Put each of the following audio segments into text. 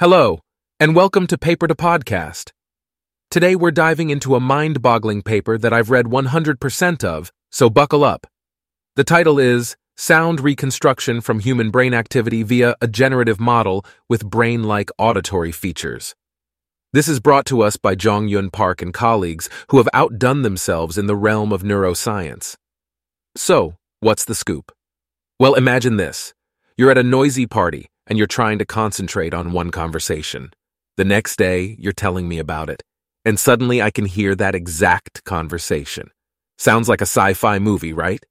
Hello, and welcome to Paper to Podcast. Today we're diving into a mind boggling paper that I've read 100% of, so buckle up. The title is Sound Reconstruction from Human Brain Activity via a Generative Model with Brain like Auditory Features. This is brought to us by Jong Yun Park and colleagues who have outdone themselves in the realm of neuroscience. So, what's the scoop? Well, imagine this. You're at a noisy party and you're trying to concentrate on one conversation. The next day, you're telling me about it, and suddenly I can hear that exact conversation. Sounds like a sci fi movie, right?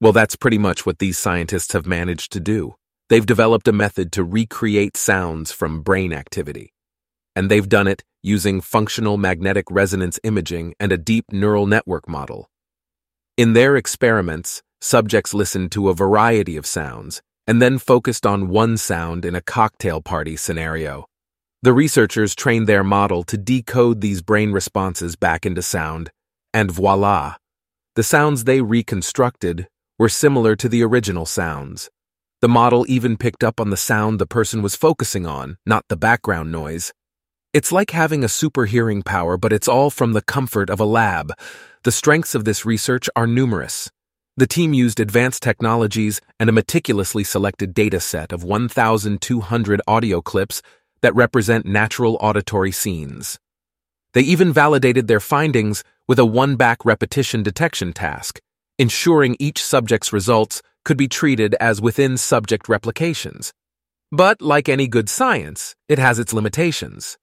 Well, that's pretty much what these scientists have managed to do. They've developed a method to recreate sounds from brain activity and they've done it using functional magnetic resonance imaging and a deep neural network model. In their experiments, subjects listened to a variety of sounds and then focused on one sound in a cocktail party scenario. The researchers trained their model to decode these brain responses back into sound, and voila! The sounds they reconstructed were similar to the original sounds. The model even picked up on the sound the person was focusing on, not the background noise. It's like having a super hearing power, but it's all from the comfort of a lab. The strengths of this research are numerous. The team used advanced technologies and a meticulously selected data set of 1,200 audio clips that represent natural auditory scenes. They even validated their findings with a one back repetition detection task, ensuring each subject's results could be treated as within subject replications. But like any good science, it has its limitations.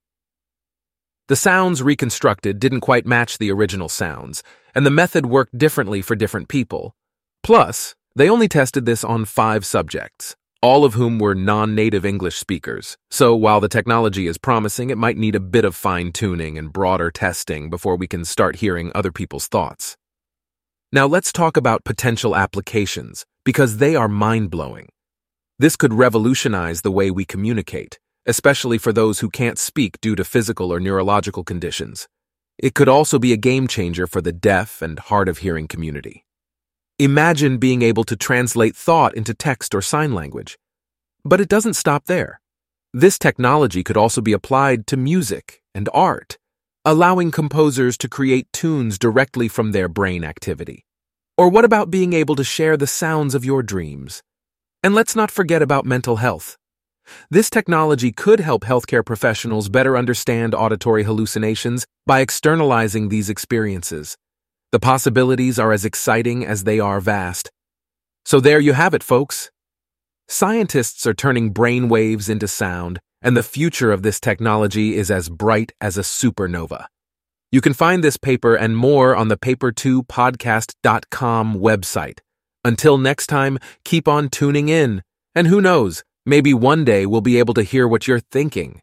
The sounds reconstructed didn't quite match the original sounds, and the method worked differently for different people. Plus, they only tested this on five subjects, all of whom were non native English speakers, so while the technology is promising, it might need a bit of fine tuning and broader testing before we can start hearing other people's thoughts. Now let's talk about potential applications, because they are mind blowing. This could revolutionize the way we communicate especially for those who can't speak due to physical or neurological conditions. It could also be a game changer for the deaf and hard of hearing community. Imagine being able to translate thought into text or sign language. But it doesn't stop there. This technology could also be applied to music and art, allowing composers to create tunes directly from their brain activity. Or what about being able to share the sounds of your dreams? And let's not forget about mental health. This technology could help healthcare professionals better understand auditory hallucinations by externalizing these experiences. The possibilities are as exciting as they are vast. So there you have it, folks. Scientists are turning brain waves into sound, and the future of this technology is as bright as a supernova. You can find this paper and more on the paper2podcast.com website. Until next time, keep on tuning in, and who knows, Maybe one day we'll be able to hear what you're thinking.